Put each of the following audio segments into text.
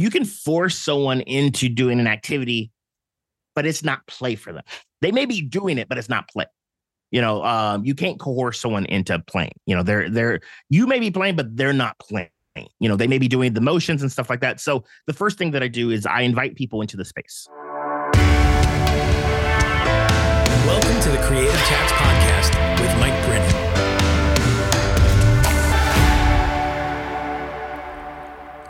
you can force someone into doing an activity, but it's not play for them. They may be doing it, but it's not play. You know, um, you can't coerce someone into playing. You know, they're they're you may be playing, but they're not playing. You know, they may be doing the motions and stuff like that. So the first thing that I do is I invite people into the space. Welcome to the Creative Chats Podcast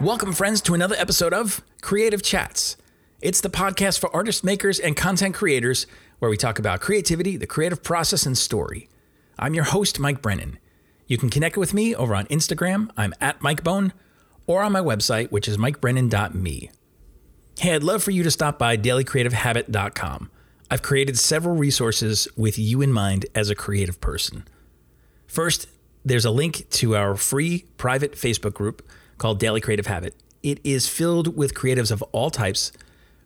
Welcome, friends, to another episode of Creative Chats. It's the podcast for artists, makers, and content creators where we talk about creativity, the creative process, and story. I'm your host, Mike Brennan. You can connect with me over on Instagram. I'm at MikeBone, or on my website, which is mikebrennan.me. Hey, I'd love for you to stop by dailycreativehabit.com. I've created several resources with you in mind as a creative person. First, there's a link to our free private Facebook group called Daily Creative Habit. It is filled with creatives of all types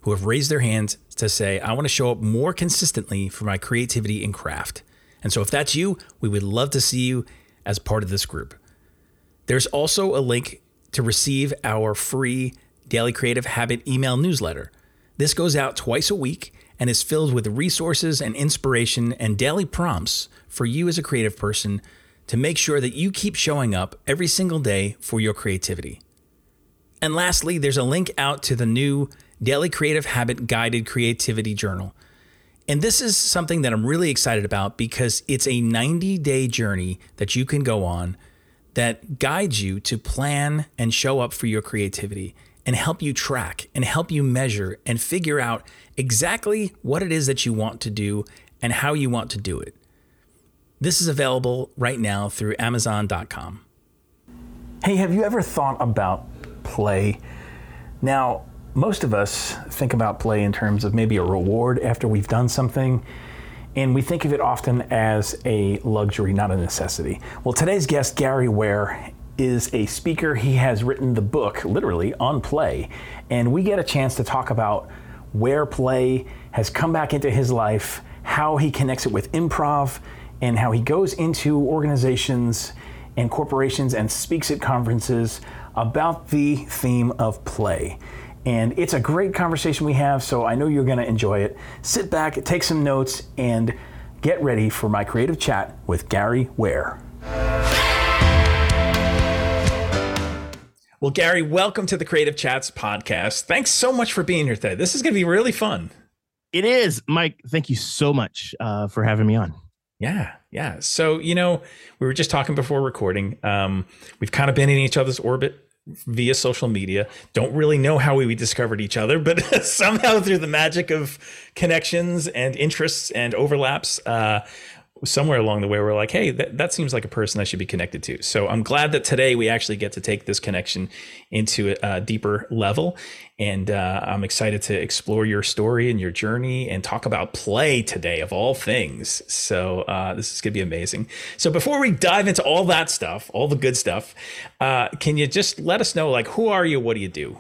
who have raised their hands to say, I want to show up more consistently for my creativity and craft. And so, if that's you, we would love to see you as part of this group. There's also a link to receive our free Daily Creative Habit email newsletter. This goes out twice a week and is filled with resources and inspiration and daily prompts for you as a creative person to make sure that you keep showing up every single day for your creativity. And lastly, there's a link out to the new Daily Creative Habit Guided Creativity Journal. And this is something that I'm really excited about because it's a 90 day journey that you can go on that guides you to plan and show up for your creativity and help you track and help you measure and figure out exactly what it is that you want to do and how you want to do it. This is available right now through Amazon.com. Hey, have you ever thought about play? Now, most of us think about play in terms of maybe a reward after we've done something, and we think of it often as a luxury, not a necessity. Well, today's guest, Gary Ware, is a speaker. He has written the book, literally, on play, and we get a chance to talk about where play has come back into his life, how he connects it with improv, and how he goes into organizations and corporations and speaks at conferences about the theme of play. And it's a great conversation we have, so I know you're going to enjoy it. Sit back, take some notes, and get ready for my creative chat with Gary Ware. Well, Gary, welcome to the Creative Chats podcast. Thanks so much for being here today. This is going to be really fun. It is, Mike. Thank you so much uh, for having me on. Yeah, yeah. So, you know, we were just talking before recording. Um, we've kind of been in each other's orbit via social media. Don't really know how we discovered each other, but somehow through the magic of connections and interests and overlaps, uh, somewhere along the way we're like hey that, that seems like a person i should be connected to. So i'm glad that today we actually get to take this connection into a, deeper level. And uh, i'm excited to explore your story and your journey and talk about play today of all things. So uh, this is going to be amazing. So before we dive into all that stuff all the good stuff uh, can you just let us know like who are you? What do you do?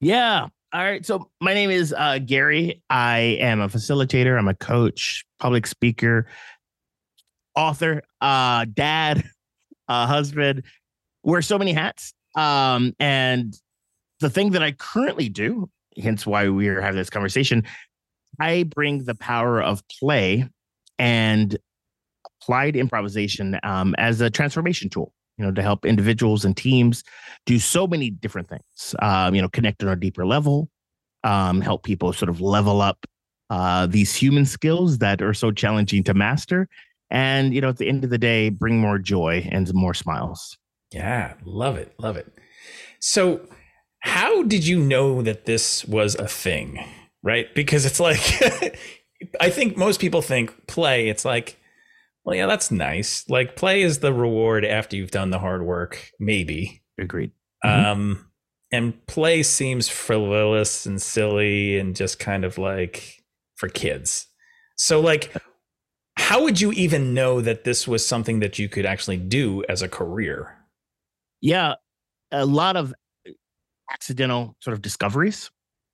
Yeah. All right. So my name is uh, Gary. I am a facilitator. I'm a coach, public speaker, author, uh, dad, uh, husband, wear so many hats. Um, and the thing that I currently do, hence why we are having this conversation, I bring the power of play and applied improvisation um, as a transformation tool. You know, to help individuals and teams do so many different things. Um, you know, connect on a deeper level, um, help people sort of level up uh, these human skills that are so challenging to master, and you know at the end of the day bring more joy and more smiles. Yeah love it love it. So how did you know that this was a thing right? Because it's like i think most people think play it's like well yeah that's nice. Like play is the reward after you've done the hard work maybe. Agreed. Mm-hmm. um and play seems frivolous and silly and just kind of like for kids. So like how would you even know that this was something that you could actually do as a career? Yeah, a lot of accidental sort of discoveries.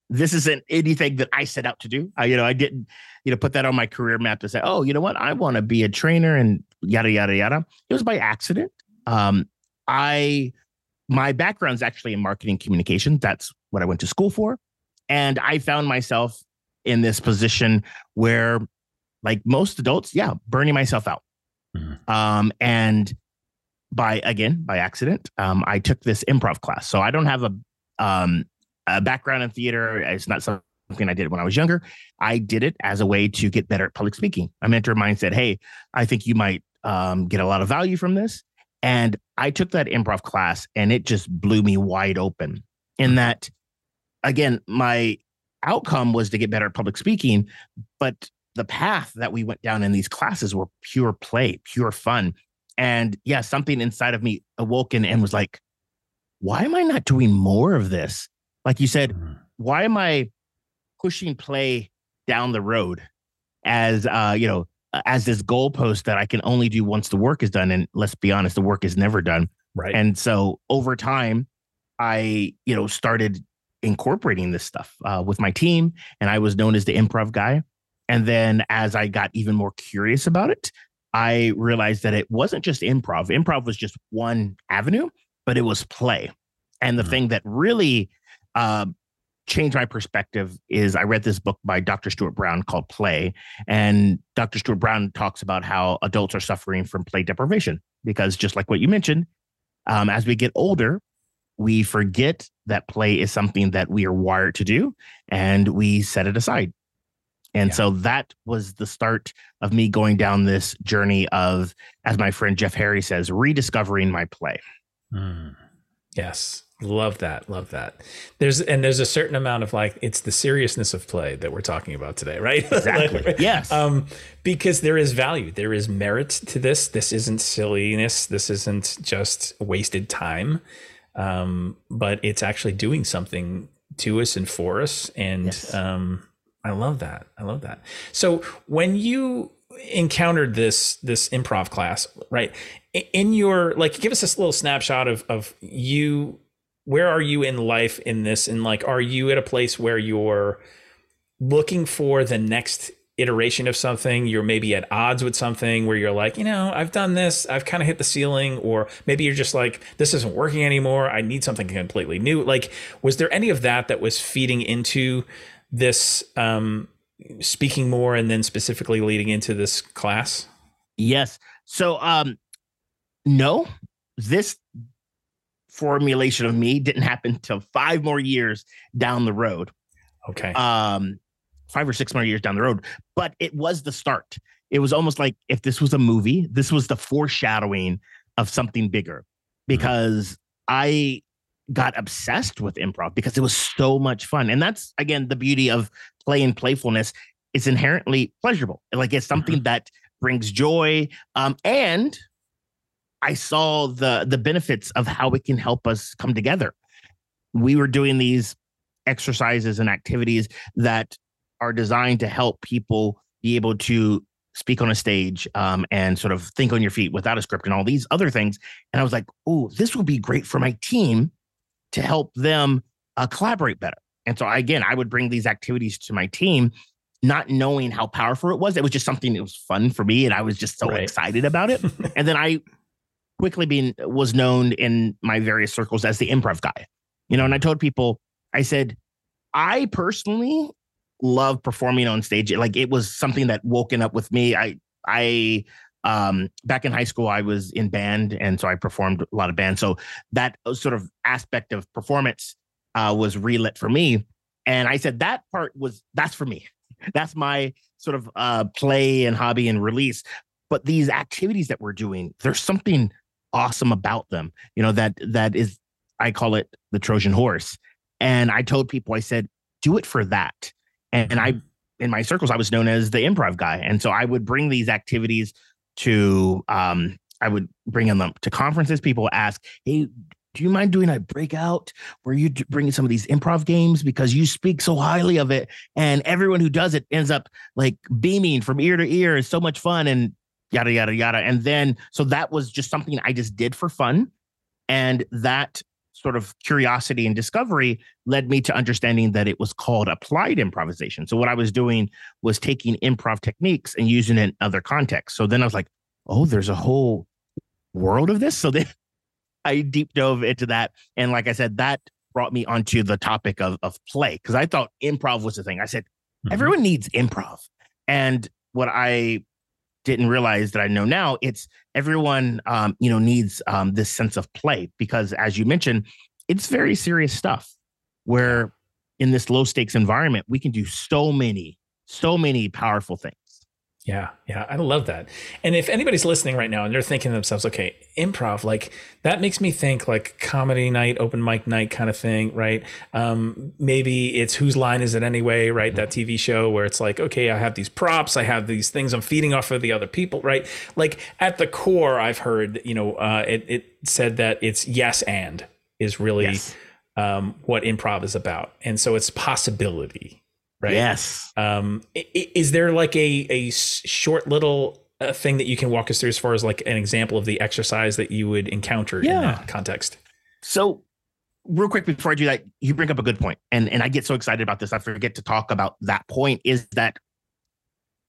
This isn't anything that I set out to do. I, you know, I didn't, you know, put that on my career map to say, oh, you know what, I want to be a trainer and yada yada yada. It was by accident. Um, I my background is actually in marketing communication. That's what I went to school for. And I found myself in this position where, like most adults, yeah, burning myself out. Mm-hmm. Um, and by again, by accident, um, I took this improv class. So I don't have a um, a background in theater. It's not something I did when I was younger. I did it as a way to get better at public speaking. A mentor of mine said, Hey, I think you might um, get a lot of value from this. And I took that improv class and it just blew me wide open in that, again, my outcome was to get better at public speaking, but the path that we went down in these classes were pure play, pure fun. And yeah, something inside of me awoken and was like, why am I not doing more of this? Like you said, mm-hmm. why am I pushing play down the road as uh, you know, as this goalpost that I can only do once the work is done. And let's be honest, the work is never done. Right. And so over time, I, you know, started incorporating this stuff uh, with my team, and I was known as the improv guy. And then as I got even more curious about it, I realized that it wasn't just improv. Improv was just one avenue, but it was play. And the mm-hmm. thing that really uh, changed my perspective is I read this book by Dr. Stuart Brown called Play. And Dr. Stuart Brown talks about how adults are suffering from play deprivation because, just like what you mentioned, um, as we get older, we forget that play is something that we are wired to do and we set it aside. And yeah. so that was the start of me going down this journey of, as my friend Jeff Harry says, rediscovering my play. Mm. Yes. Love that. Love that. There's and there's a certain amount of like it's the seriousness of play that we're talking about today, right? Exactly. like, yes. Um, because there is value, there is merit to this. This isn't silliness. This isn't just wasted time. Um, but it's actually doing something to us and for us. And yes. um, I love that. I love that. So when you encountered this this improv class, right? In your like, give us this little snapshot of of you where are you in life in this and like are you at a place where you're looking for the next iteration of something you're maybe at odds with something where you're like you know i've done this i've kind of hit the ceiling or maybe you're just like this isn't working anymore i need something completely new like was there any of that that was feeding into this um speaking more and then specifically leading into this class yes so um no this formulation of me didn't happen till five more years down the road. Okay. Um, five or six more years down the road, but it was the start. It was almost like if this was a movie, this was the foreshadowing of something bigger because mm-hmm. I got obsessed with improv because it was so much fun. And that's again the beauty of play and playfulness. It's inherently pleasurable. Like it's something mm-hmm. that brings joy. Um, and I saw the the benefits of how it can help us come together. We were doing these exercises and activities that are designed to help people be able to speak on a stage um, and sort of think on your feet without a script and all these other things. And I was like, oh, this will be great for my team to help them uh, collaborate better. And so again, I would bring these activities to my team, not knowing how powerful it was. It was just something that was fun for me, and I was just so right. excited about it. and then I quickly being was known in my various circles as the improv guy. You know, and I told people, I said, I personally love performing on stage. Like it was something that woken up with me. I I um back in high school I was in band and so I performed a lot of band. So that sort of aspect of performance uh was relit for me. And I said that part was that's for me. That's my sort of uh play and hobby and release. But these activities that we're doing, there's something awesome about them. You know, that that is I call it the Trojan horse. And I told people, I said, do it for that. And, and I mm-hmm. in my circles, I was known as the improv guy. And so I would bring these activities to um, I would bring them to conferences. People ask, Hey, do you mind doing a breakout where you bring some of these improv games because you speak so highly of it and everyone who does it ends up like beaming from ear to ear it's so much fun and yada yada yada and then so that was just something i just did for fun and that sort of curiosity and discovery led me to understanding that it was called applied improvisation so what i was doing was taking improv techniques and using it in other contexts so then i was like oh there's a whole world of this so then I deep dove into that. And like I said, that brought me onto the topic of, of play because I thought improv was the thing. I said, mm-hmm. everyone needs improv. And what I didn't realize that I know now, it's everyone, um, you know, needs um, this sense of play because, as you mentioned, it's very serious stuff. Where in this low stakes environment, we can do so many, so many powerful things. Yeah, yeah, I love that. And if anybody's listening right now and they're thinking to themselves, okay, improv, like that makes me think like comedy night, open mic night kind of thing, right? Um, maybe it's whose line is it anyway, right? That TV show where it's like, okay, I have these props, I have these things I'm feeding off of the other people, right? Like at the core, I've heard, you know, uh, it, it said that it's yes and is really yes. um, what improv is about. And so it's possibility, right? Yes. Um, is there like a a short little uh, thing that you can walk us through as far as like an example of the exercise that you would encounter yeah. in that context? So, real quick before I do that, you bring up a good point, and and I get so excited about this, I forget to talk about that point. Is that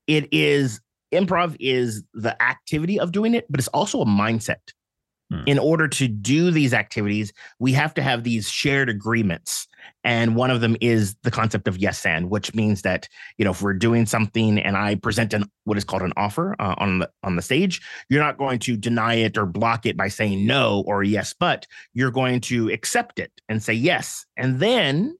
it is improv is the activity of doing it, but it's also a mindset. Hmm. In order to do these activities, we have to have these shared agreements. And one of them is the concept of yes and, which means that, you know, if we're doing something and I present an what is called an offer uh, on the on the stage, you're not going to deny it or block it by saying no or yes, but you're going to accept it and say yes. And then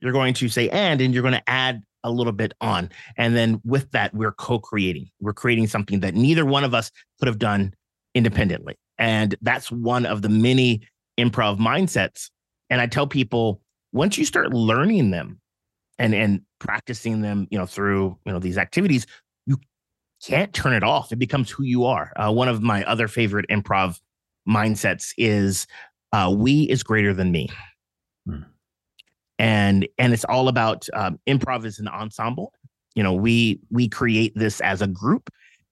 you're going to say and and you're going to add a little bit on. And then with that, we're co-creating. We're creating something that neither one of us could have done independently. And that's one of the many improv mindsets. And I tell people once you start learning them and and practicing them, you know, through you know these activities, you can't turn it off. It becomes who you are. Uh, one of my other favorite improv mindsets is uh, "we is greater than me," hmm. and and it's all about um, improv is an ensemble. You know, we we create this as a group,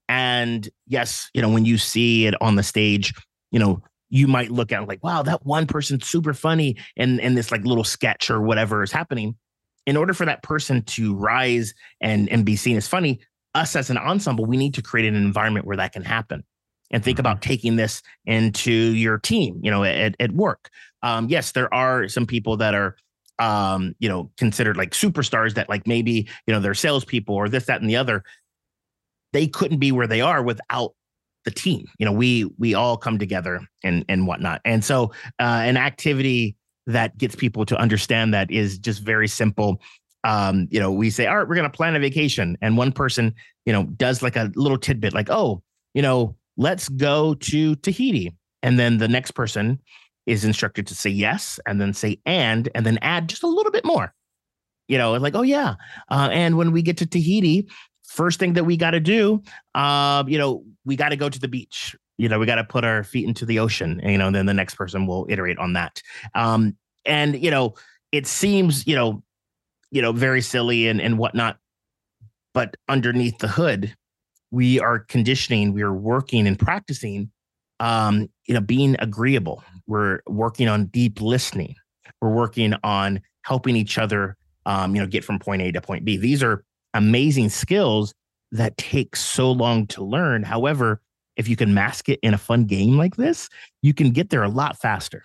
and yes, you know, when you see it on the stage, you know, you might look at it like, wow, that one person's super funny and and this like little sketch or whatever is happening. In order for that person to rise and and be seen as funny, us as an ensemble, we need to create an environment where that can happen. And think mm-hmm. about taking this into your team, you know, at, at work. Um, yes, there are some people that are um, you know, considered like superstars that like maybe, you know, they're salespeople or this, that, and the other they couldn't be where they are without the team. You know, we we all come together and and whatnot. And so uh, an activity that gets people to understand that is just very simple. Um, you know, we say, all right, we're gonna plan a vacation, and one person, you know, does like a little tidbit, like, oh, you know, let's go to Tahiti, and then the next person is instructed to say yes, and then say and, and then add just a little bit more. You know, like, oh yeah, uh, and when we get to Tahiti, first thing that we got to do, uh, you know, we got to go to the beach. You know, we got to put our feet into the ocean. And, you know, and then the next person will iterate on that. Um, and you know, it seems, you know, you know, very silly and and whatnot, but underneath the hood, we are conditioning, we are working and practicing, um, you know, being agreeable. We're working on deep listening. We're working on helping each other, um, you know, get from point A to point B. These are amazing skills that take so long to learn. However, if you can mask it in a fun game like this, you can get there a lot faster.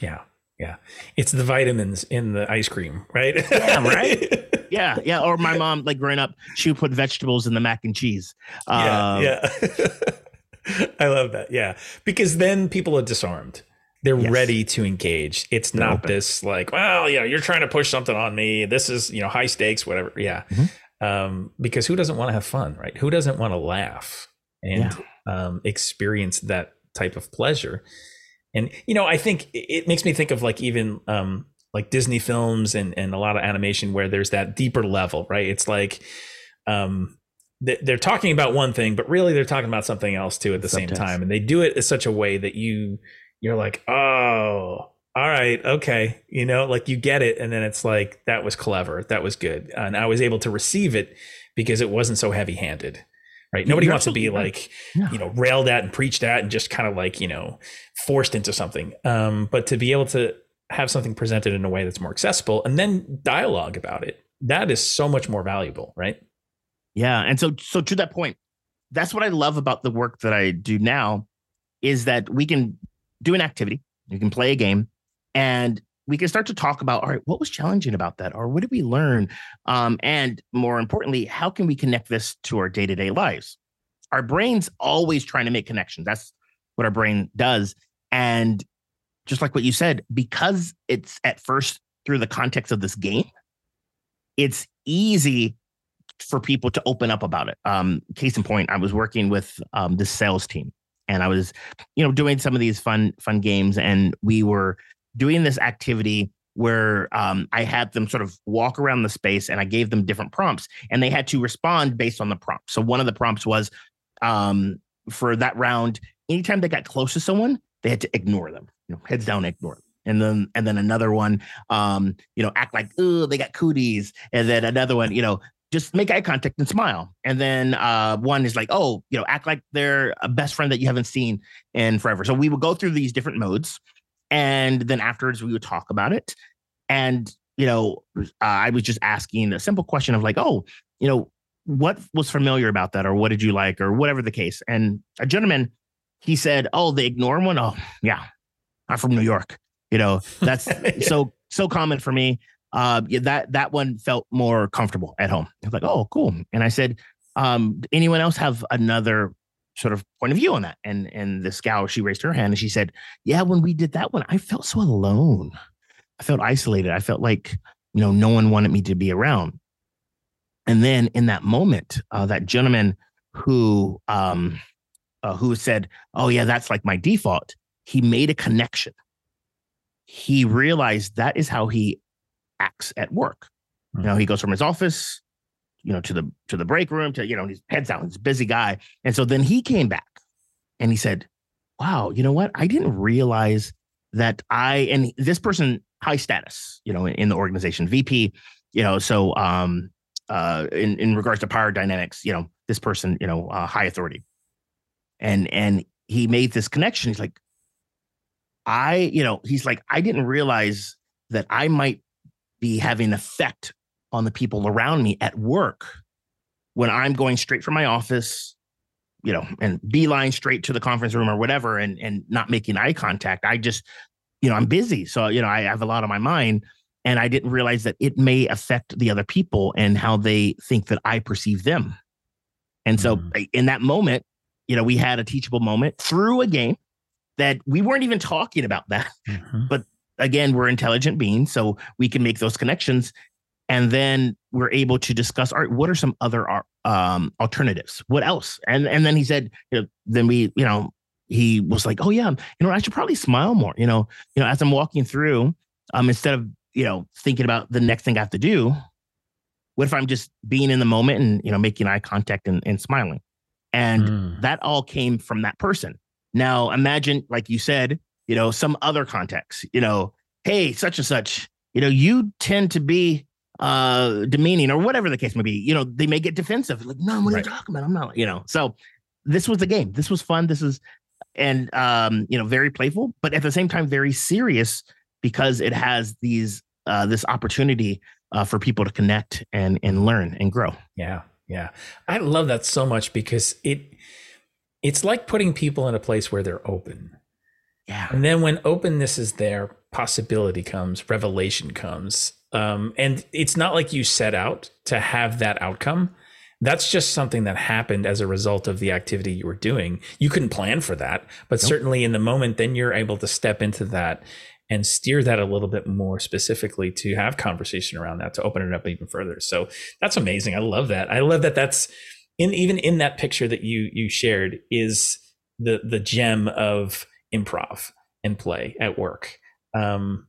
Yeah. Yeah. It's the vitamins in the ice cream, right? yeah, right. Yeah, yeah. Or my mom, like growing up, she would put vegetables in the mac and cheese. Yeah, um, yeah. I love that. Yeah, because then people are disarmed. They're yes. ready to engage. It's They're not open. this like, well, you know, you're trying to push something on me. This is, you know, high stakes, whatever. Yeah. Mm-hmm um, because who doesn't want to have fun, right? Who doesn't want to laugh and yeah. um, experience that type of pleasure? And you know, I think it makes me think of like even um, like Disney films and and a lot of animation where there's that deeper level, right? It's like um, they're talking about one thing, but really they're talking about something else too at the Sometimes. same time, and they do it in such a way that you you're like, oh, all right, okay, you know, like you get it, and then it's like that was clever, that was good, and I was able to receive it because it wasn't so heavy handed, right? Nobody wants to be like, no. you know, railed at and preached at and just kind of like you know forced into something, um, but to be able to have something presented in a way that's more accessible and then dialogue about it, that is so much more valuable, right? Yeah, and so so to that point, that's what I love about the work that I do now, is that we can do an activity You can play a game, and we can start to talk about all right, what was challenging about that, or what did we learn, um, and more importantly, how can we connect this to our day to day lives? Our brain's always trying to make connections. That's what our brain does, and just like what you said, because it's at first through the context of this game, it's easy for people to open up about it. Um, case in point, I was working with um, sales team, and I was, you know, doing some of these fun fun games, and we were doing this activity where um, I had them sort of walk around the space, and I gave them different prompts, and they had to respond based on the prompt. So one of the prompts was um, for that round, anytime they got close to someone, they had to ignore them, you know, heads down, ignore them and then and then another one um you know act like oh they got cooties and then another one you know just make eye contact and smile. And then uh, one is like, oh, you know, act like they're a best friend that you haven't seen in forever. So we would go through these different modes, and then afterwards we would talk about it. And you know, uh, I was just asking a simple question of like, oh, you know, what was familiar about that, or what did you like, or whatever the case. And a gentleman, he said, oh, the ignore one. Oh, yeah, I'm from New York. You know, that's yeah. so so common for me uh, yeah, that that one felt more comfortable at home. I was like, oh, cool. And I said, um, anyone else have another sort of point of view on that? And and the scout, she raised her hand and she said, yeah, when we did that one, I felt so alone. I felt isolated. I felt like you know no one wanted me to be around. And then in that moment, uh, that gentleman who um, uh, who said, "Oh yeah, that's like my default," he made a connection. He realized that is how he acts at work. Mm-hmm. You know, he goes from his office, you know, to the to the break room to you know, he's heads down. He's a busy guy, and so then he came back and he said, "Wow, you know what? I didn't realize that I and this person high status, you know, in, in the organization, VP, you know, so um, uh, in in regards to power dynamics, you know, this person, you know, uh, high authority, and and he made this connection. He's like, I, you know, he's like, I didn't realize that I might be having effect on the people around me at work when I'm going straight from my office, you know, and beeline straight to the conference room or whatever, and and not making eye contact. I just, you know, I'm busy, so you know, I have a lot on my mind, and I didn't realize that it may affect the other people and how they think that I perceive them. And so, mm. in that moment, you know, we had a teachable moment through a game that we weren't even talking about that, mm-hmm. but again, we're intelligent beings, so we can make those connections. And then we're able to discuss, all right, what are some other uh, um, alternatives? What else? And and then he said, you know, then we, you know, he was like, oh yeah, you know, I should probably smile more. You know, you know, as I'm walking through, um, instead of you know thinking about the next thing I have to do, what if I'm just being in the moment and you know making eye contact and, and smiling? And mm. that all came from that person. Now imagine, like you said, you know, some other context, you know, hey, such and such, you know, you tend to be uh demeaning or whatever the case may be. You know, they may get defensive. Like, no, what right. are you talking about? I'm not, you know. So this was the game. This was fun. This is and um, you know, very playful, but at the same time, very serious because it has these uh this opportunity uh for people to connect and and learn and grow. Yeah. Yeah. I love that so much because it it's like putting people in a place where they're open yeah. And then when openness is there, possibility comes, revelation comes. Um, and it's not like you set out to have that outcome. That's just something that happened as a result of the activity you were doing. You couldn't plan for that, but nope. certainly in the moment, then you're able to step into that and steer that a little bit more specifically to have conversation around that to open it up even further. So that's amazing. I love that. I love that that's in even in that picture that you you shared is the the gem of improv and play at work. Um,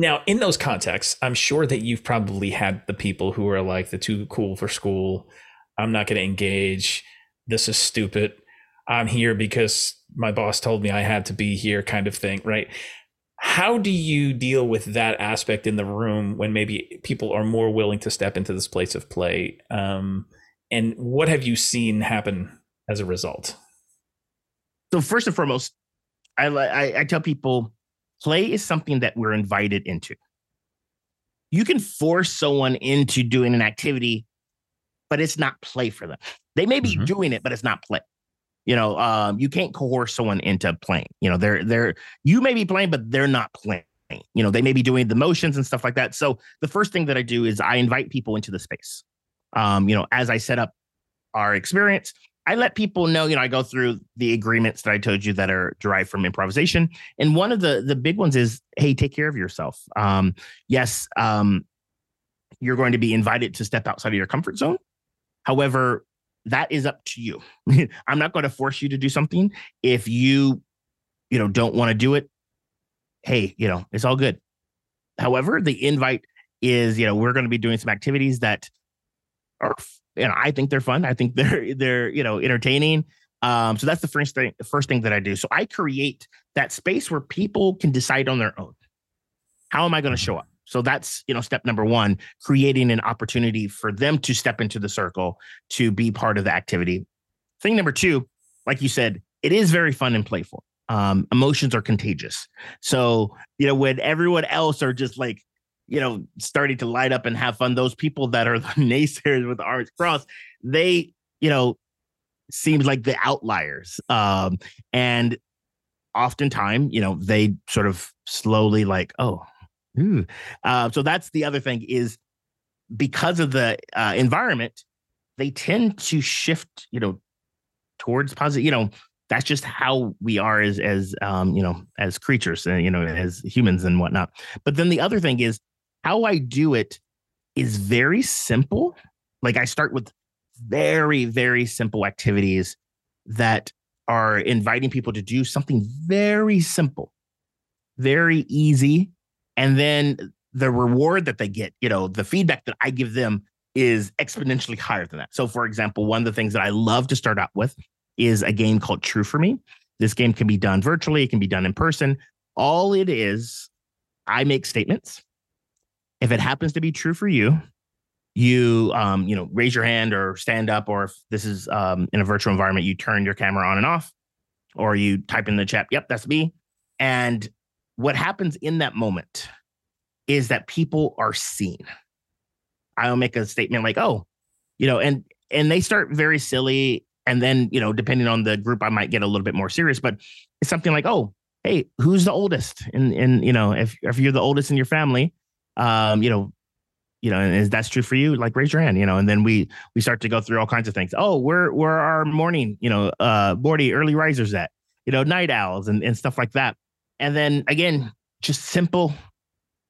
now, in those contexts, I'm sure that you've probably had the people who are like the too cool for school. I'm not going to engage. This is stupid. I'm here because my boss told me I had to be here, kind of thing, right? How do you deal with that aspect in the room when maybe people are more willing to step into this place of play? Um, and what have you seen happen as a result? So, first and foremost, I, I, I tell people play is something that we're invited into. You can force someone into doing an activity, but it's not play for them. They may be mm-hmm. doing it, but it's not play. You know, um, you can't coerce someone into playing. You know, they're they're you may be playing, but they're not playing. You know, they may be doing the motions and stuff like that. So the first thing that I do is I invite people into the space. Um, you know, as I set up our experience, I let people know, you know, I go through the agreements that I told you that are derived from improvisation. And one of the the big ones is, hey, take care of yourself. Um, yes, um, you're going to be invited to step outside of your comfort zone. However, that is up to you. I'm not going to force you to do something. If you, you know, don't want to do it, hey, you know, it's all good. However, the invite is, you know, we're going to be doing some activities that are, you know, I think they're fun. I think they're they're you know entertaining. Um, so that's the first thing, first thing that I do. So I create that space where people can decide on their own. How am I going to show up? So that's, you know, step number one, creating an opportunity for them to step into the circle to be part of the activity. Thing number two, like you said, it is very fun and playful. Um, emotions are contagious. So, you know, when everyone else are just like, you know, starting to light up and have fun, those people that are the naysayers with the crossed, they, you know, seems like the outliers. Um, and oftentimes, you know, they sort of slowly like, oh, uh, so that's the other thing is because of the uh, environment, they tend to shift, you know, towards positive. You know, that's just how we are as as um, you know as creatures, and uh, you know, as humans and whatnot. But then the other thing is how I do it is very simple. Like I start with very very simple activities that are inviting people to do something very simple, very easy and then the reward that they get, you know, the feedback that I give them is exponentially higher than that. So, for example, one of the things that I love to start out with is a game called True for Me. This game can be done virtually, it can be done in person. All it is, I make statements. If it happens to be true for you, you um, you know, raise your hand or stand up, or if this is um, in a virtual environment, you turn your camera on and off, or you type in the chat, yep, that's me. And what happens in that moment is that people are seen. I'll make a statement like, oh, you know, and and they start very silly. And then, you know, depending on the group, I might get a little bit more serious, but it's something like, oh, hey, who's the oldest? And and you know, if if you're the oldest in your family, um, you know, you know, and is that's true for you? Like raise your hand, you know, and then we we start to go through all kinds of things. Oh, where where our morning, you know, uh morning early risers at, you know, night owls and, and stuff like that. And then again, just simple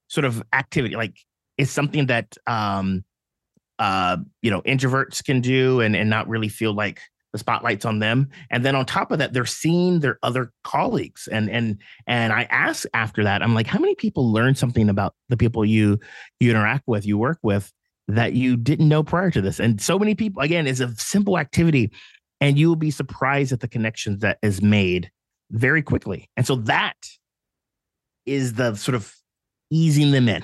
sort of activity. Like it's something that um uh you know introverts can do and and not really feel like the spotlight's on them. And then on top of that they're seeing their other colleagues. And and and i ask after that i'm like how many people learn something about the people you you interact with you work with that you didn't know prior to this? And so many people again is a simple activity and you will be surprised at the connections that is made very quickly. And so that is the sort of easing them in.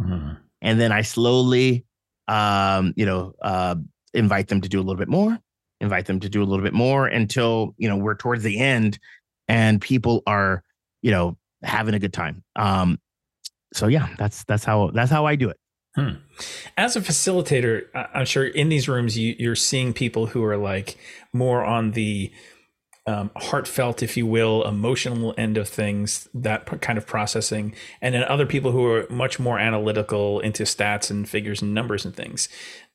Mm-hmm. And then I slowly, um, you know, uh, invite them to do a little bit more, invite them to do a little bit more until, you know, we're towards the end and people are, you know, having a good time. Um, so yeah, that's, that's how, that's how I do it. Hmm. As a facilitator, I'm sure in these rooms you, you're seeing people who are like more on the um, heartfelt, if you will, emotional end of things, that kind of processing, and then other people who are much more analytical into stats and figures and numbers and things.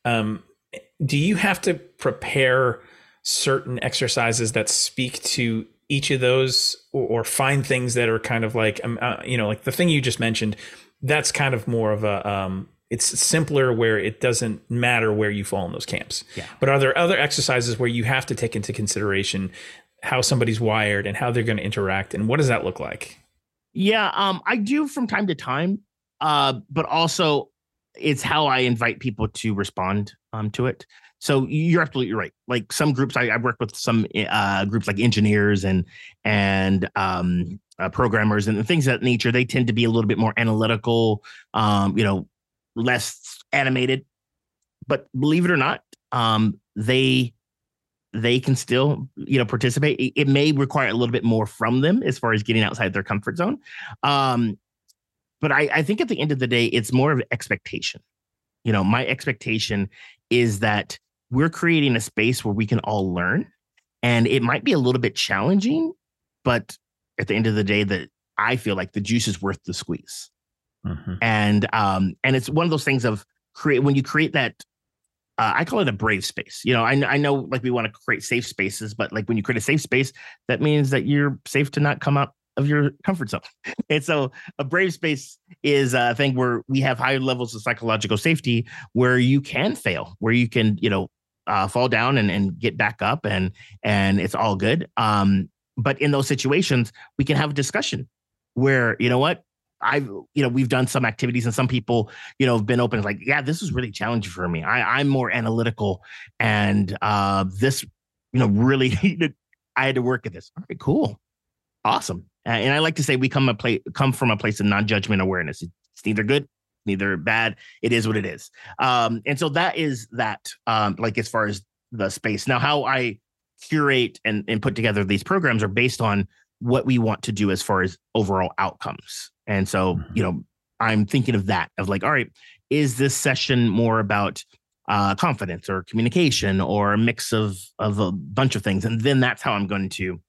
Um, do you have to prepare certain exercises that speak to each of those, or, or find things that are kind of like, um, uh, you know, like the thing you just mentioned? That's kind of more of a um, it's simpler where it doesn't matter where you fall in those camps. Yeah. But are there other exercises where you have to take into consideration how somebody's wired and how they're going to interact and what does that look like yeah um i do from time to time uh but also it's how i invite people to respond um to it. So you're absolutely right. Like some groups i, I work with some uh groups like engineers and and um uh, programmers and things of that nature. They tend to be a little bit more analytical um you know less animated. But believe it or not um they they can still you know participate. It, it, may require a little bit more from them as far as getting outside their comfort zone. Um but I, I think at the end of the day it's more of expectation you know my expectation is that we're creating a space where we can all learn and it might be a little bit challenging, but at the end of the day, that I feel like the juice is worth the squeeze. Mm-hmm. And um, and it's one of those things of create when you create that uh, I call it a brave space. You know, I, I know like we want to create safe spaces, but like when you create a safe space, that means that you're safe to not come out of your comfort zone. And so a brave space is a thing where we have higher levels of psychological safety where you can fail, where you can, you know, uh, fall down and, and get back up and and it's all good. Um, but in those situations, we can have a discussion where, you know what, I've, you know, we've done some activities and some people, you know, have been open like, yeah, this is really challenging for me. I, I'm more analytical and uh, this, you know, really, I had to work at this. All right, cool. Awesome. And I like to say we come a place, come from a place of non-judgment awareness. It's neither good, neither bad. It is what it is. Um, and so that is that, um, like as far as the space. Now, how I curate and, and put together these programs are based on what we want to do as far as overall outcomes. And so, mm-hmm. you know, I'm thinking of that of like, all right, is this session more about uh, confidence or communication or a mix of of a bunch of things? And then that's how I'm going to,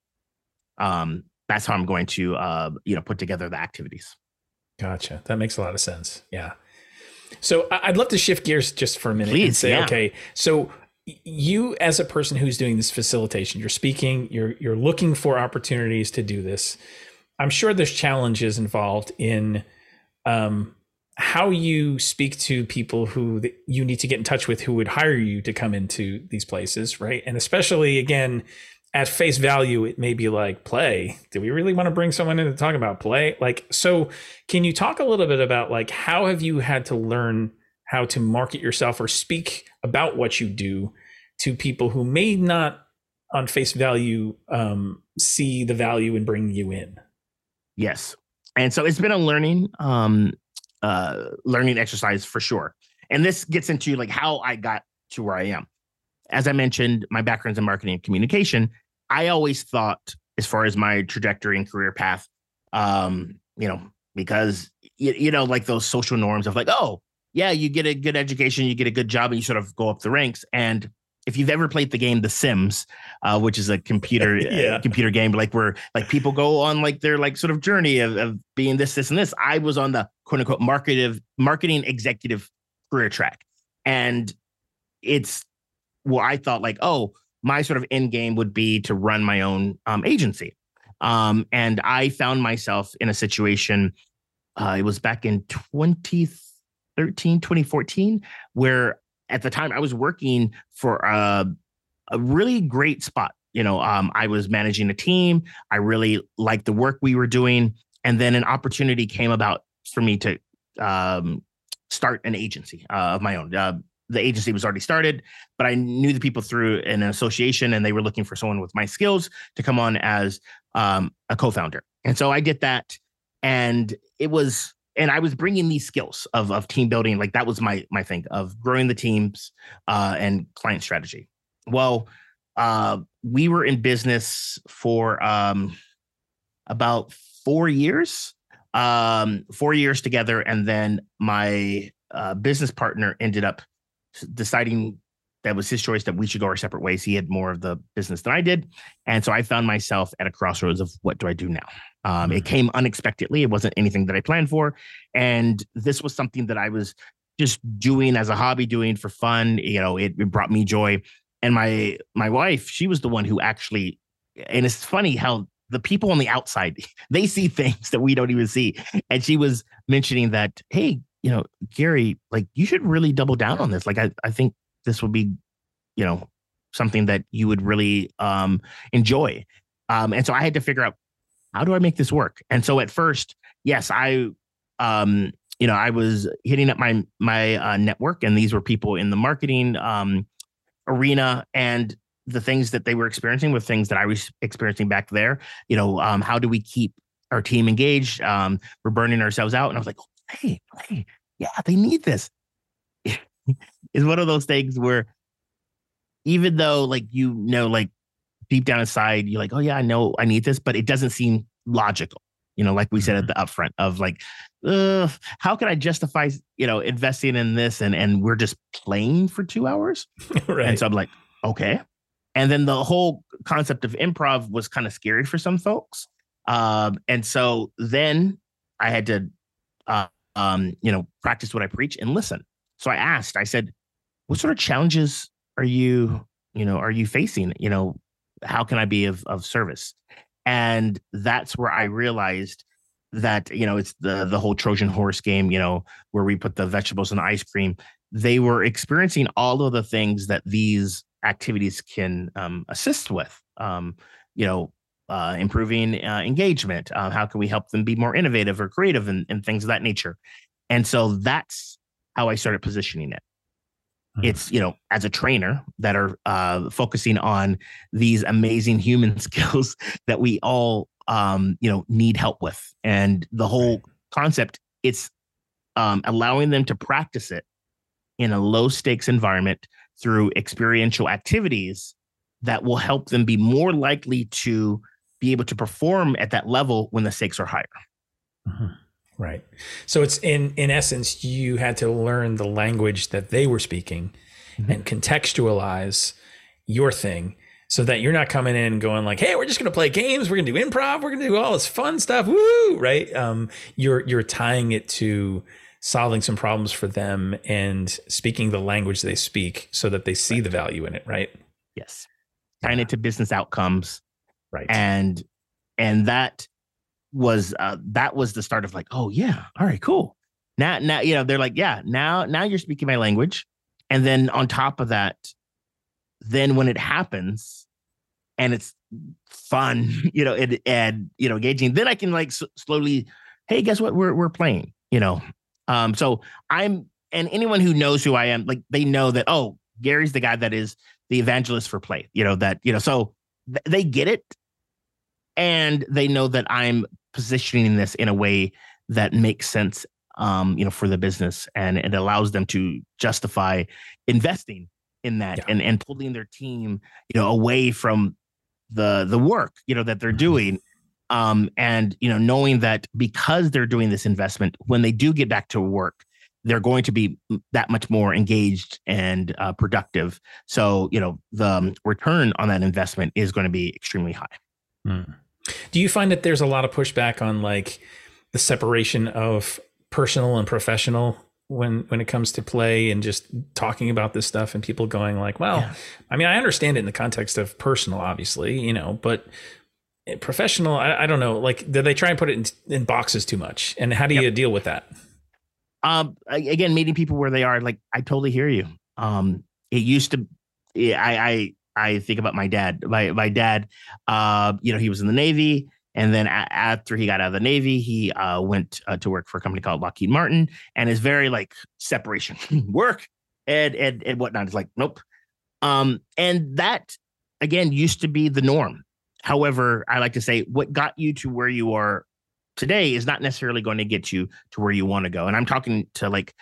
um, that's how I'm going to, uh, you know, put together the activities. Gotcha. That makes a lot of sense. Yeah. So I'd love to shift gears just for a minute Please, and say, yeah. okay, so you as a person who's doing this facilitation, you're speaking, you're you're looking for opportunities to do this. I'm sure there's challenges involved in um, how you speak to people who you need to get in touch with who would hire you to come into these places, right? And especially again, at face value, it may be like play. Do we really want to bring someone in to talk about play? Like, so can you talk a little bit about like how have you had to learn how to market yourself or speak about what you do to people who may not on face value um, see the value in bringing you in? Yes. And so it's been a learning um uh learning exercise for sure. And this gets into like how I got to where I am. As I mentioned, my background's in marketing and communication. I always thought as far as my trajectory and career path um you know because you, you know like those social norms of like oh yeah you get a good education you get a good job and you sort of go up the ranks and if you've ever played the game The Sims, uh, which is a computer uh, yeah. uh, computer game, like where like people go on like their like sort of journey of, of being this, this, and this. I was on the quote unquote marketive marketing executive career track, and it's well, I thought like, oh, my sort of end game would be to run my own um, agency, um, and I found myself in a situation. Uh, it was back in 2013, 2014, where at the time I was working for a, a really great spot. You know, um, I was managing a team. I really liked the work we were doing. And then an opportunity came about for me to um, start an agency uh, of my own. Uh, the agency was already started, but I knew the people through an association and they were looking for someone with my skills to come on as um, a co founder. And so I did that. And it was and I was bringing these skills of of team building, like that was my my thing of growing the teams uh, and client strategy. Well, uh, we were in business for um, about four years, um, four years together, and then my uh, business partner ended up deciding that was his choice that we should go our separate ways. He had more of the business than I did, and so I found myself at a crossroads of what do I do now. Um, it mm-hmm. came unexpectedly. It wasn't anything that I planned for. And this was something that I was just doing as a hobby, doing for fun. You know, it, it brought me joy. And my my wife, she was the one who actually, and it's funny how the people on the outside they see things that we don't even see. And she was mentioning that, hey, you know, Gary, like you should really double down on this. Like I, I think this would be, you know, something that you would really um enjoy. Um, and so I had to figure out how do I make this work? And so at first, yes, I, um, you know, I was hitting up my my uh, network, and these were people in the marketing um, arena, and the things that they were experiencing with things that I was experiencing back there. You know, um, how do we keep our team engaged? Um, we're burning ourselves out, and I was like, hey, hey, yeah, they need this. is one of those things where even though like you know like deep down inside, you're like, oh yeah, I know I need this, but it doesn't seem logical. You know, like we said at mm-hmm. the upfront of like, how can I justify, you know, investing in this and and we're just playing for two hours? right. And so I'm like, okay. And then the whole concept of improv was kind of scary for some folks. Um, and so then I had to, uh, um, you know, practice what I preach and listen. So I asked, I said, what sort of challenges are you, you know, are you facing? You know, how can I be of, of service? And that's where I realized that, you know, it's the the whole Trojan horse game, you know, where we put the vegetables and the ice cream. They were experiencing all of the things that these activities can um, assist with. Um, you know, uh, improving uh, engagement. Uh, how can we help them be more innovative or creative and, and things of that nature? And so that's how I started positioning it. Mm-hmm. It's you know as a trainer that are uh, focusing on these amazing human skills that we all um, you know need help with, and the whole concept it's um, allowing them to practice it in a low stakes environment through experiential activities that will help them be more likely to be able to perform at that level when the stakes are higher. Mm-hmm. Right. So it's in in essence you had to learn the language that they were speaking mm-hmm. and contextualize your thing so that you're not coming in going like, "Hey, we're just going to play games, we're going to do improv, we're going to do all this fun stuff." Woo, right? Um you're you're tying it to solving some problems for them and speaking the language they speak so that they see right. the value in it, right? Yes. Tying yeah. it to business outcomes. Right. And and that was uh, that was the start of like, oh yeah, all right, cool. Now, now you know they're like, yeah, now now you're speaking my language, and then on top of that, then when it happens, and it's fun, you know, and and you know engaging, then I can like s- slowly, hey, guess what? We're we're playing, you know. Um, so I'm and anyone who knows who I am, like they know that oh, Gary's the guy that is the evangelist for play, you know that you know. So they get it, and they know that I'm positioning this in a way that makes sense um, you know, for the business and it allows them to justify investing in that yeah. and, and pulling their team, you know, away from the the work, you know, that they're mm-hmm. doing. Um, and you know, knowing that because they're doing this investment, when they do get back to work, they're going to be that much more engaged and uh, productive. So, you know, the um, return on that investment is going to be extremely high. Mm. Do you find that there's a lot of pushback on like the separation of personal and professional when when it comes to play and just talking about this stuff and people going like, well, yeah. I mean, I understand it in the context of personal, obviously, you know, but professional, I, I don't know, like, do they try and put it in, in boxes too much? And how do yep. you deal with that? Um, again, meeting people where they are, like, I totally hear you. Um, it used to, I, I, I think about my dad. My my dad, uh, you know, he was in the Navy, and then after he got out of the Navy, he uh, went uh, to work for a company called Lockheed Martin, and is very like separation, work and and and whatnot. It's like nope. Um, and that again used to be the norm. However, I like to say what got you to where you are today is not necessarily going to get you to where you want to go. And I'm talking to like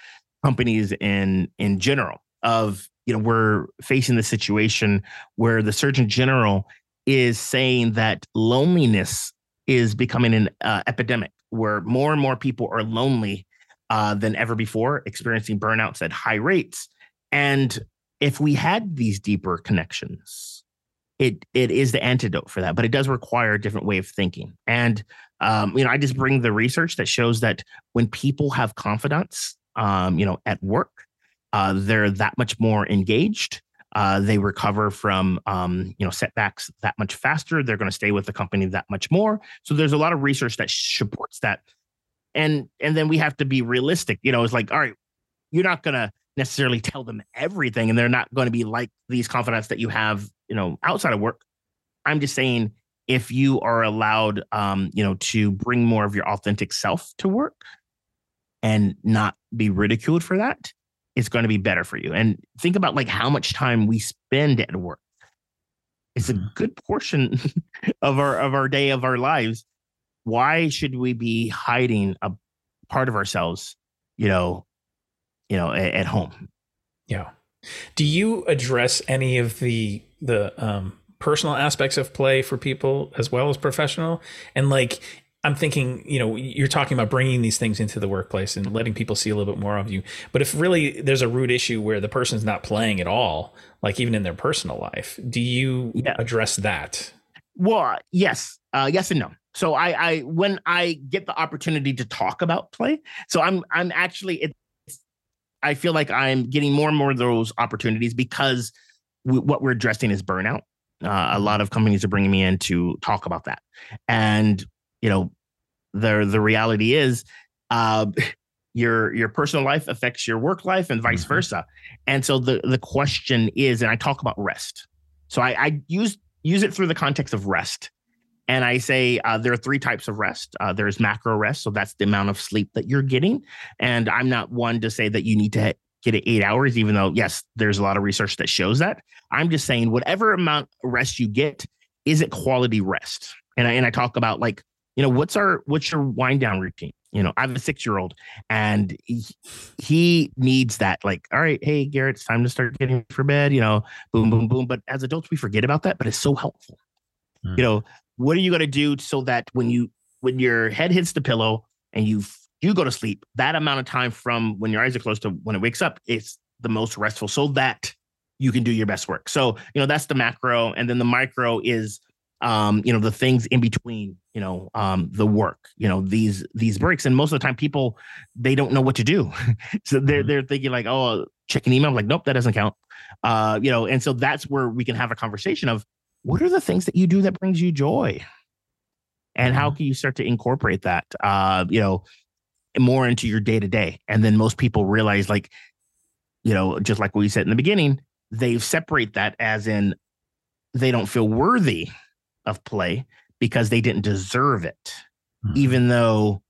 companies in in general of you know we're facing the situation where the surgeon general is saying that loneliness is becoming an uh, epidemic where more and more people are lonely uh, than ever before experiencing burnouts at high rates and if we had these deeper connections it it is the antidote for that but it does require a different way of thinking and um, you know i just bring the research that shows that when people have confidence um, you know at work uh, they're that much more engaged. Uh, they recover from um, you know setbacks that much faster. They're going to stay with the company that much more. So there's a lot of research that supports that. And and then we have to be realistic. You know, it's like all right, you're not going to necessarily tell them everything, and they're not going to be like these confidants that you have you know outside of work. I'm just saying if you are allowed um, you know to bring more of your authentic self to work and not be ridiculed for that it's going to be better for you. And think about like how much time we spend at work. It's a mm-hmm. good portion of our of our day of our lives. Why should we be hiding a part of ourselves, you know, you know, at, at home? Yeah. Do you address any of the the um personal aspects of play for people as well as professional? And like I'm thinking, you know, you're talking about bringing these things into the workplace and letting people see a little bit more of you. But if really there's a root issue where the person's not playing at all, like even in their personal life, do you yeah. address that? Well, yes, uh, yes and no. So I, I, when I get the opportunity to talk about play, so I'm, I'm actually, it's, I feel like I'm getting more and more of those opportunities because w- what we're addressing is burnout. Uh, a lot of companies are bringing me in to talk about that, and you know, the the reality is, uh, your your personal life affects your work life, and vice mm-hmm. versa. And so the the question is, and I talk about rest. So I, I use use it through the context of rest. And I say uh, there are three types of rest. Uh, there's macro rest, so that's the amount of sleep that you're getting. And I'm not one to say that you need to get it eight hours, even though yes, there's a lot of research that shows that. I'm just saying whatever amount of rest you get, is it quality rest? And I and I talk about like you know what's our what's your wind down routine? You know, I have a six year old and he, he needs that. Like, all right, hey Garrett, it's time to start getting for bed. You know, boom, boom, boom. But as adults, we forget about that. But it's so helpful. Mm. You know, what are you going to do so that when you when your head hits the pillow and you you go to sleep that amount of time from when your eyes are closed to when it wakes up is the most restful so that you can do your best work. So you know that's the macro and then the micro is um you know the things in between you know um the work you know these these breaks. And most of the time people they don't know what to do. So they're mm-hmm. they're thinking like oh check an email. I'm like nope that doesn't count. Uh you know and so that's where we can have a conversation of what are the things that you do that brings you joy? And how mm-hmm. can you start to incorporate that? Uh you know more into your day to day and then most people realize like you know just like we said in the beginning they separate that as in they don't feel worthy of play because they didn't deserve it mm-hmm. even though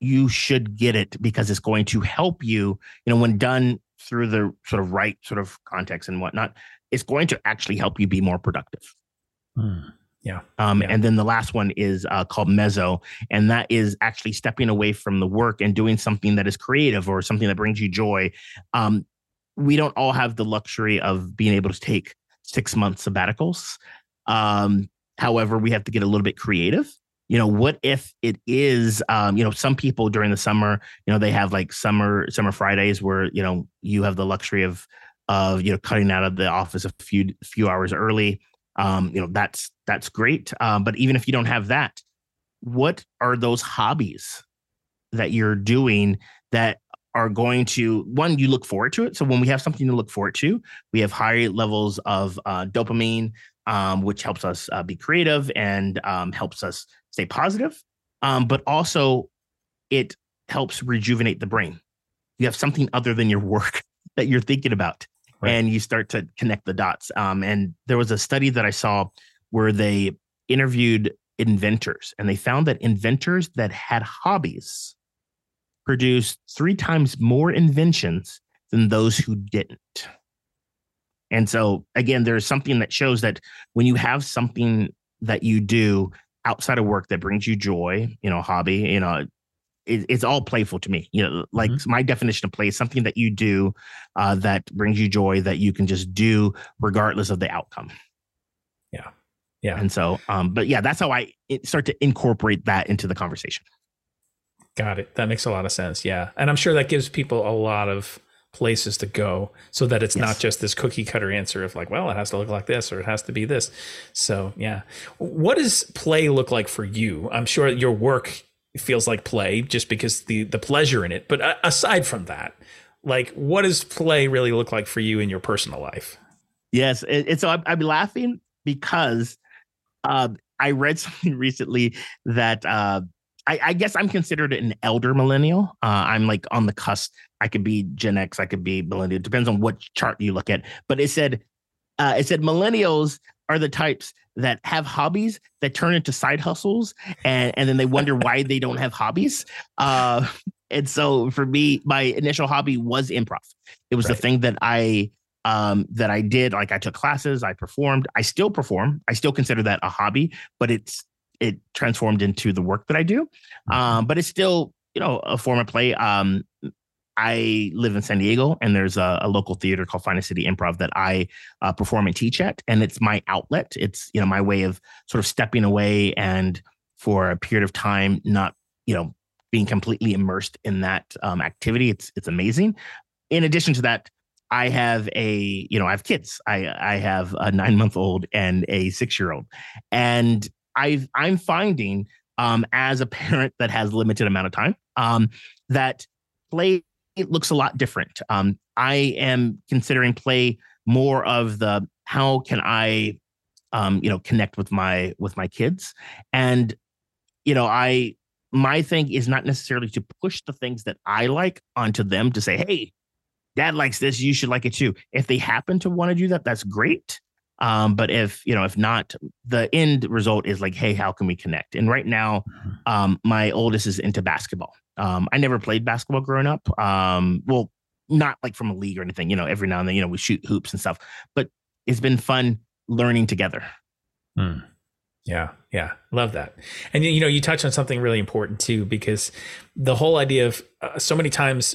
you should get it because it's going to help you you know when done through the sort of right sort of context and whatnot it's going to actually help you be more productive. Mm, yeah. Um, yeah. And then the last one is uh, called Mezzo, and that is actually stepping away from the work and doing something that is creative or something that brings you joy. Um, we don't all have the luxury of being able to take six month sabbaticals. Um, however, we have to get a little bit creative. You know, what if it is, um, you know, some people during the summer, you know, they have like summer summer Fridays where you know you have the luxury of of you know cutting out of the office a few few hours early um, you know that's that's great. Um, but even if you don't have that what are those hobbies that you're doing that are going to one you look forward to it. So when we have something to look forward to we have high levels of uh, dopamine um, which helps us uh, be creative and um, helps us stay positive. Um, but also it helps rejuvenate the brain. You have something other than your work that you're thinking about right. and you start to connect the dots. Um, and there was a study that I saw where they interviewed inventors, and they found that inventors that had hobbies produced three times more inventions than those who didn't. And so, again, there's something that shows that when you have something that you do outside of work that brings you joy, you know, hobby, you know, it, it's all playful to me. You know, like mm-hmm. my definition of play is something that you do uh, that brings you joy that you can just do regardless of the outcome. Yeah. Yeah. And so, um, but yeah, that's how I start to incorporate that into the conversation. Got it. That makes a lot of sense. Yeah. And I'm sure that gives people a lot of places to go so that it's yes. not just this cookie cutter answer of like, well, it has to look like this or it has to be this. So, yeah. What does play look like for you? I'm sure your work feels like play just because the the pleasure in it. But aside from that, like what does play really look like for you in your personal life? Yes, and so I'm, I'm laughing because uh, I read something recently that uh, I, I, guess I'm considered an elder millennial. Uh, I'm like on the cusp. I could be Gen X. I could be millennial. It depends on what chart you look at. But it said uh, it said millennials are the types that have hobbies that turn into side hustles and, and then they wonder why they don't have hobbies. Uh, and so for me, my initial hobby was improv. It was right. the thing that I um, that I did. Like I took classes, I performed, I still perform. I still consider that a hobby, but it's it transformed into the work that I do. Mm-hmm. Um, but it's still, you know, a form of play. Um, I live in San Diego, and there's a, a local theater called Finest City Improv that I uh, perform and teach at, and it's my outlet. It's you know my way of sort of stepping away and for a period of time, not you know being completely immersed in that um, activity. It's it's amazing. In addition to that, I have a you know I have kids. I I have a nine month old and a six year old, and I I'm finding um, as a parent that has limited amount of time um, that play looks a lot different. Um, I am considering play more of the how can I um, you know connect with my with my kids and you know I my thing is not necessarily to push the things that I like onto them to say, hey, dad likes this, you should like it too. If they happen to want to do that, that's great. Um, but if you know, if not, the end result is like, hey, how can we connect? And right now, mm-hmm. um, my oldest is into basketball. Um, I never played basketball growing up. Um, well, not like from a league or anything. You know, every now and then, you know, we shoot hoops and stuff. But it's been fun learning together. Hmm. Yeah, yeah, love that. And you know, you touch on something really important too, because the whole idea of uh, so many times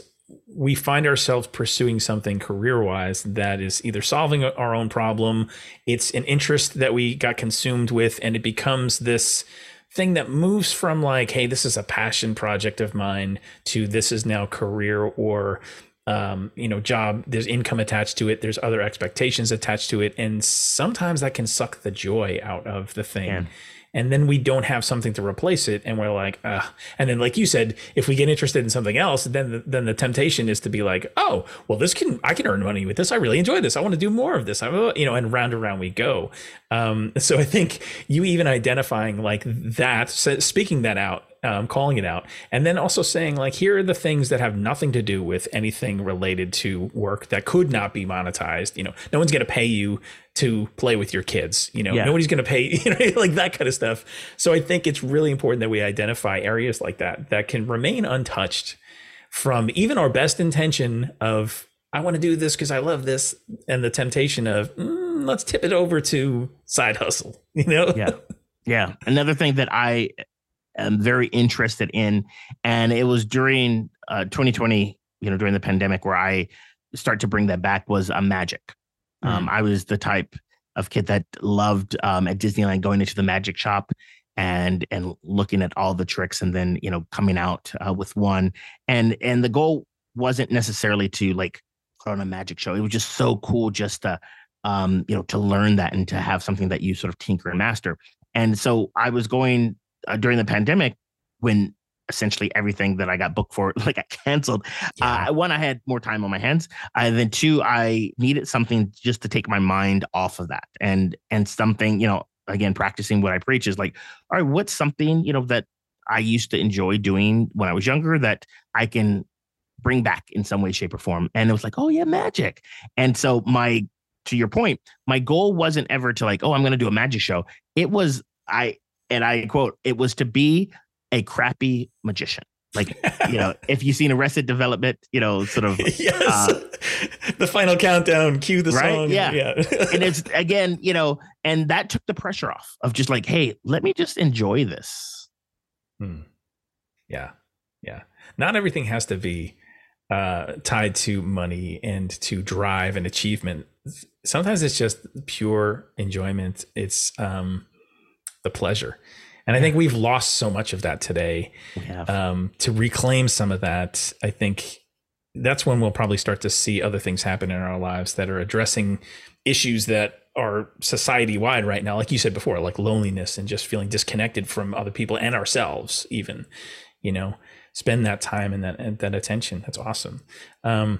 we find ourselves pursuing something career wise that is either solving our own problem, it's an interest that we got consumed with, and it becomes this thing that moves from like, hey, this is a passion project of mine to this is now career or um, you know, job, there's income attached to it, there's other expectations attached to it. And sometimes that can suck the joy out of the thing. Yeah. And then we don't have something to replace it, and we're like, Ugh. and then, like you said, if we get interested in something else, then the, then the temptation is to be like, oh, well, this can I can earn money with this. I really enjoy this. I want to do more of this. I, you know, and round and round we go. Um, so I think you even identifying like that, speaking that out, um, calling it out, and then also saying like, here are the things that have nothing to do with anything related to work that could not be monetized. You know, no one's going to pay you to play with your kids. You know, yeah. nobody's going to pay. You know, like that kind of stuff. So I think it's really important that we identify areas like that that can remain untouched from even our best intention of I want to do this because I love this, and the temptation of mm, let's tip it over to side hustle. You know? Yeah, yeah. Another thing that I am very interested in. And it was during uh, 2020, you know, during the pandemic where I start to bring that back was a uh, magic. Um, I was the type of kid that loved um, at Disneyland going into the magic shop and and looking at all the tricks and then you know coming out uh, with one. And and the goal wasn't necessarily to like put on a magic show. It was just so cool just to um you know to learn that and to have something that you sort of tinker and master. And so i was going uh, during the pandemic when essentially everything that I got booked for like got canceled. Yeah. Uh, one, I had more time on my hands. Uh, then two, I needed something just to take my mind off of that, and and something you know, again, practicing what I preach is like, all right, what's something you know that I used to enjoy doing when I was younger that I can bring back in some way, shape, or form. And it was like, oh yeah, magic. And so my to your point, my goal wasn't ever to like, oh, I'm going to do a magic show. It was I and I quote, it was to be a crappy magician. Like, you know, if you've seen Arrested Development, you know, sort of yes. Uh, the final countdown, cue the right? song. Yeah. yeah. and it's again, you know, and that took the pressure off of just like, hey, let me just enjoy this. Hmm. Yeah. Yeah. Not everything has to be uh, tied to money and to drive and achievement. Sometimes it's just pure enjoyment. It's um the pleasure. And I think we've lost so much of that today. Um, to reclaim some of that, I think that's when we'll probably start to see other things happen in our lives that are addressing issues that are society wide right now. Like you said before, like loneliness and just feeling disconnected from other people and ourselves, even, you know spend that time and that and that attention. That's awesome. Um,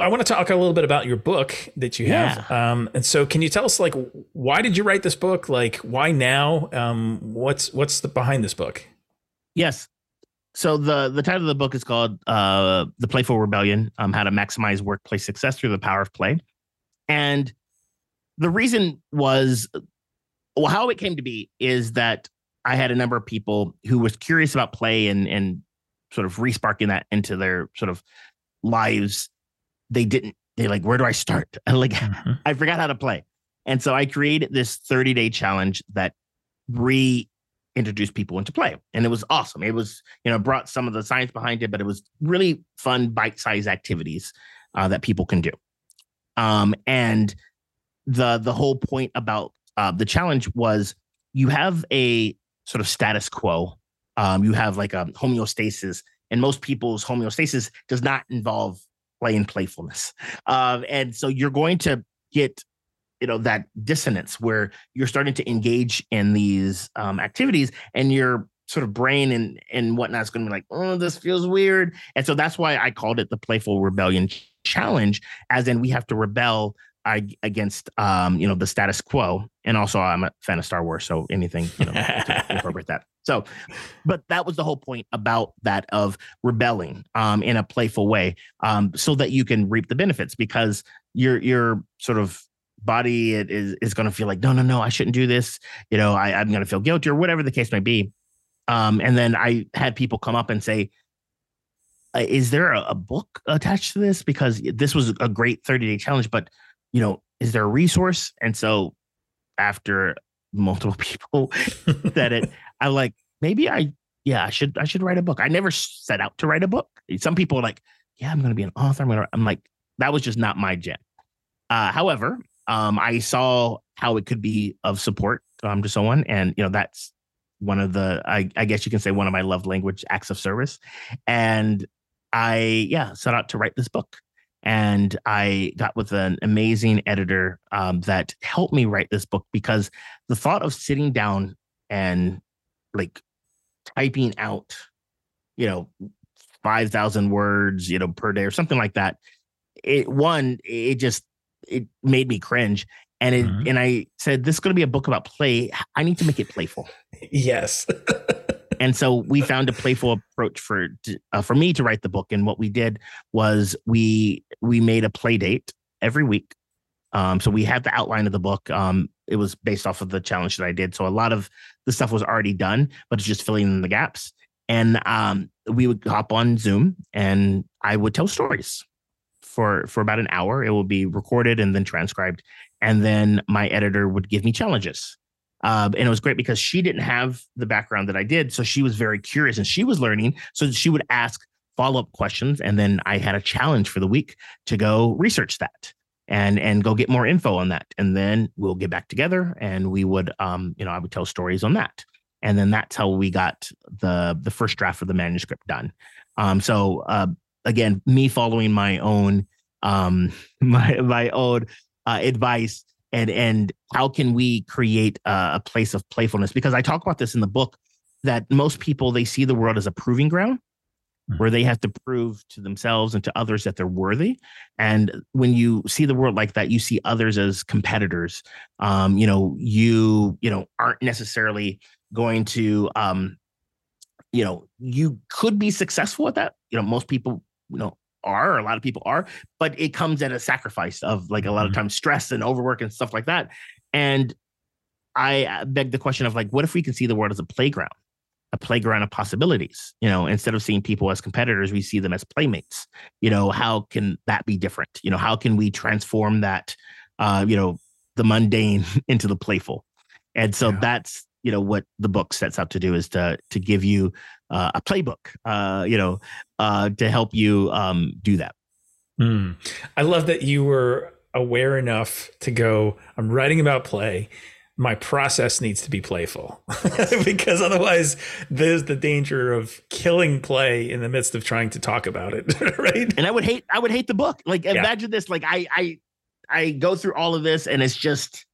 I want to talk a little bit about your book that you have. Yeah. Um, and so, can you tell us like why did you write this book? Like, why now? Um, what's what's the behind this book? Yes. So the the title of the book is called uh, "The Playful Rebellion: um, How to Maximize Workplace Success Through the Power of Play," and the reason was well how it came to be is that I had a number of people who was curious about play and and sort of resparking that into their sort of lives, they didn't. They like, where do I start? like, mm-hmm. I forgot how to play, and so I created this 30 day challenge that reintroduced people into play, and it was awesome. It was you know brought some of the science behind it, but it was really fun bite sized activities uh, that people can do. Um, and the the whole point about uh, the challenge was you have a sort of status quo. Um, you have like a homeostasis, and most people's homeostasis does not involve play and playfulness. Uh, and so you're going to get you know that dissonance where you're starting to engage in these um, activities and your sort of brain and and whatnot is going to be like oh this feels weird. And so that's why i called it the playful rebellion challenge as in we have to rebel against um you know the status quo. And also i'm a fan of star wars so anything you know to incorporate that so but that was the whole point about that of rebelling um in a playful way um so that you can reap the benefits because you're you're sort of body is is going to feel like no no no i shouldn't do this. You know I, i'm going to feel guilty or whatever the case may be. Um, and then i had people come up and say uh, is there a, book attached to this? Because this was a great 30 day challenge but you know is there a resource? And so after multiple people that it i like maybe i yeah i should i should write a book. I never set out to write a book. Some people are like yeah i'm going to be an author. I'm to i'm like that was just not my jam. Uh, however um, I saw how it could be of support um, to someone, and you know that's one of the I, I guess you can say one of my love language acts of service, and I yeah set out to write this book, and I got with an amazing editor um, that helped me write this book because the thought of sitting down and like typing out, you know, five thousand words, you know, per day or something like that. It one, it just it made me cringe. And it, mm-hmm. and I said, this is going to be a book about play. I need to make it playful. yes. and so we found a playful approach for uh, for me to write the book. And what we did was we we made a play date every week. Um, so we had the outline of the book. Um, it was based off of the challenge that I did. So a lot of the stuff was already done, but it's just filling in the gaps. And um, we would hop on Zoom and I would tell stories for for about an hour. It will be recorded and then transcribed, and then my editor would give me challenges. Uh, and it was great because she didn't have the background that I did, so she was very curious and she was learning. So she would ask follow up questions, and then I had a challenge for the week to go research that and and go get more info on that, and then we'll get back together and we would um you know I would tell stories on that, and then that's how we got the the first draft of the manuscript done. Um, so uh, again, me following my own um my my own uh, advice and and how can we create a, a place of playfulness? Because I talk about this in the book that most people they see the world as a proving ground hmm. where they have to prove to themselves and to others that they're worthy. And when you see the world like that you see others as competitors. Um you know you you know aren't necessarily going to um you know you could be successful at that. You know most people you know are a lot of people are but it comes at a sacrifice of like a lot of mm-hmm. times stress and overwork and stuff like that. And i uh, beg the question of like what if we can see the world as a playground a playground of possibilities you know? Instead of seeing people as competitors we see them as playmates. You know how can that be different? You know how can we transform that uh you know the mundane into the playful? And so yeah. that's you know what the book sets out to do is to to give you uh, a playbook uh, you know uh, to help you um, do that. Mm. i love that you were aware enough to go i'm writing about play. My process needs to be playful. Because otherwise there's the danger of killing play in the midst of trying to talk about it right? And i would hate i would hate the book. Like yeah. imagine this. Like i i i go through all of this and it's just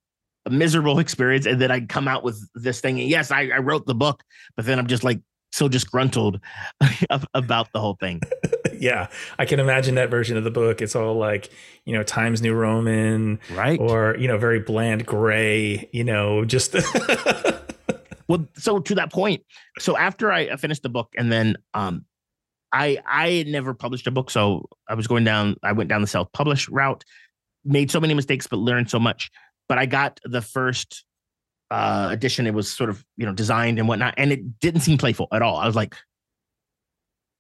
a miserable experience and then I come out with this thing. And yes, I, I wrote the book, but then I'm just like so disgruntled about the whole thing. yeah, I can imagine that version of the book. It's all like, you know, Times New Roman, right? Or, you know, very bland gray, you know, just Well, so to that point, so after I finished the book and then um I I never published a book, so I was going down I went down the self-published route, made so many mistakes but learned so much but I got the first uh, edition. It was sort of you know designed and whatnot, and it didn't seem playful at all. I was like,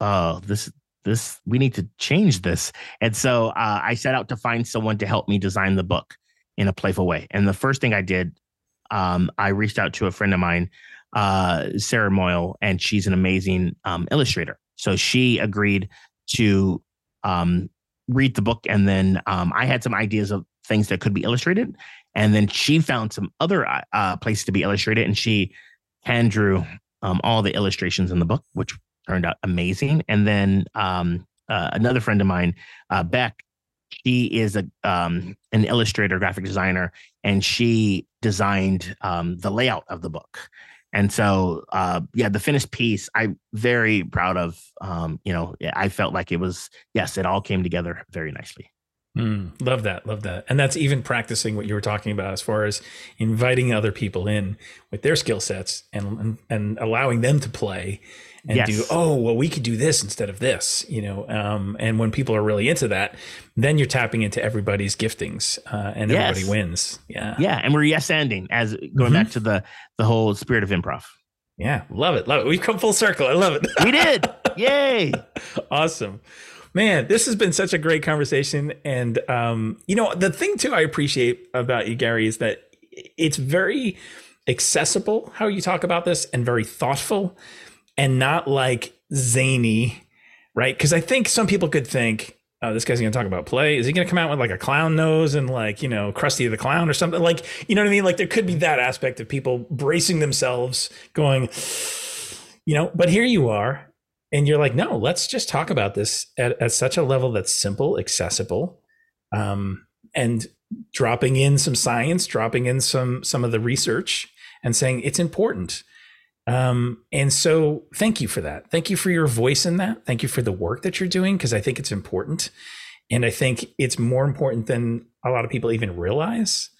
"Oh, this this we need to change this." And so uh, I set out to find someone to help me design the book in a playful way. And the first thing I did, um, I reached out to a friend of mine, uh, Sarah Moyle, and she's an amazing um, illustrator. So she agreed to um, read the book, and then um, I had some ideas of things that could be illustrated and then she found some other uh, uh, places to be illustrated, and she hand drew um, all the illustrations in the book, which turned out amazing. And then um, uh, another friend of mine, uh, Beck, she is a um, an illustrator, graphic designer, and she designed um, the layout of the book. And so, uh, yeah, the finished piece, I'm very proud of. Um, you know, I felt like it was yes, it all came together very nicely. Mm, love that, love that, and that's even practicing what you were talking about as far as inviting other people in with their skill sets and, and and allowing them to play and yes. do oh well we could do this instead of this you know um, and when people are really into that then you're tapping into everybody's giftings uh, and yes. everybody wins. Yeah. Yeah and we're yes ending as going mm-hmm. back to the the whole spirit of improv. Yeah love it love it. We've come full circle i love it. We did. Yay. Awesome man this has been such a great conversation and um, you know the thing too i appreciate about you gary is that it's very accessible how you talk about this and very thoughtful and not like zany, right? Because I think some people could think, oh, this guy's to talk about play. Is he to come out with like a clown nose and like, you know, Krusty the Clown or something? Like, you know what I mean? Like, there could be that aspect of people bracing themselves, going, you know, but here you are. And you're like, no, let's just talk about this at, at such a level that's simple, accessible, um, and dropping in some science, dropping in some some of the research, and saying it's important. Um, and so thank you for that. Thank you for your voice in that. Thank you for the work that you're doing because I think it's important. And I think it's more important than a lot of people even realize.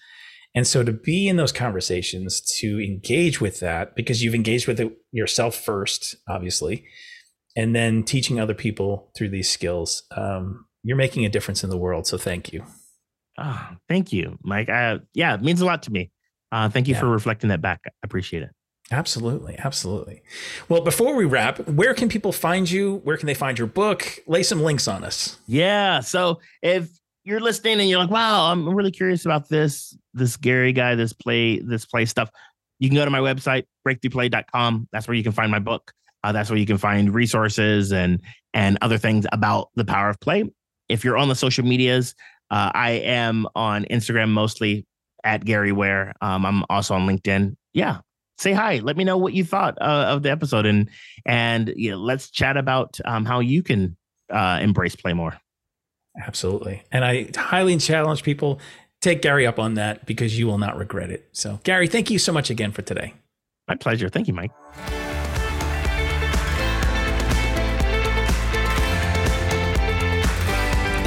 And so to be in those conversations, to engage with that, because you've engaged with it yourself first, obviously, and then teaching other people through these skills, um, you're making a difference in the world. So thank you. Oh, thank you, Mike. Uh, yeah, it means a lot to me. Uh, thank you yeah. for reflecting that back. I appreciate it. Absolutely, absolutely. Well, before we wrap, where can people find you? Where can they find your book? Lay some links on us. Yeah. So if you're listening and you're like, "Wow, I'm really curious about this this Gary guy, this play this play stuff," you can go to my website breakthroughplay.com. That's where you can find my book. Uh, that's where you can find resources and and other things about the power of play. If you're on the social medias, uh, I am on Instagram mostly at Gary Ware. Um, I'm also on LinkedIn. Yeah, say hi. Let me know what you thought uh, of the episode, and and you know, let's chat about um, how you can uh, embrace play more. Absolutely, and I highly challenge people take Gary up on that because you will not regret it. So, Gary, thank you so much again for today. My pleasure. Thank you, Mike.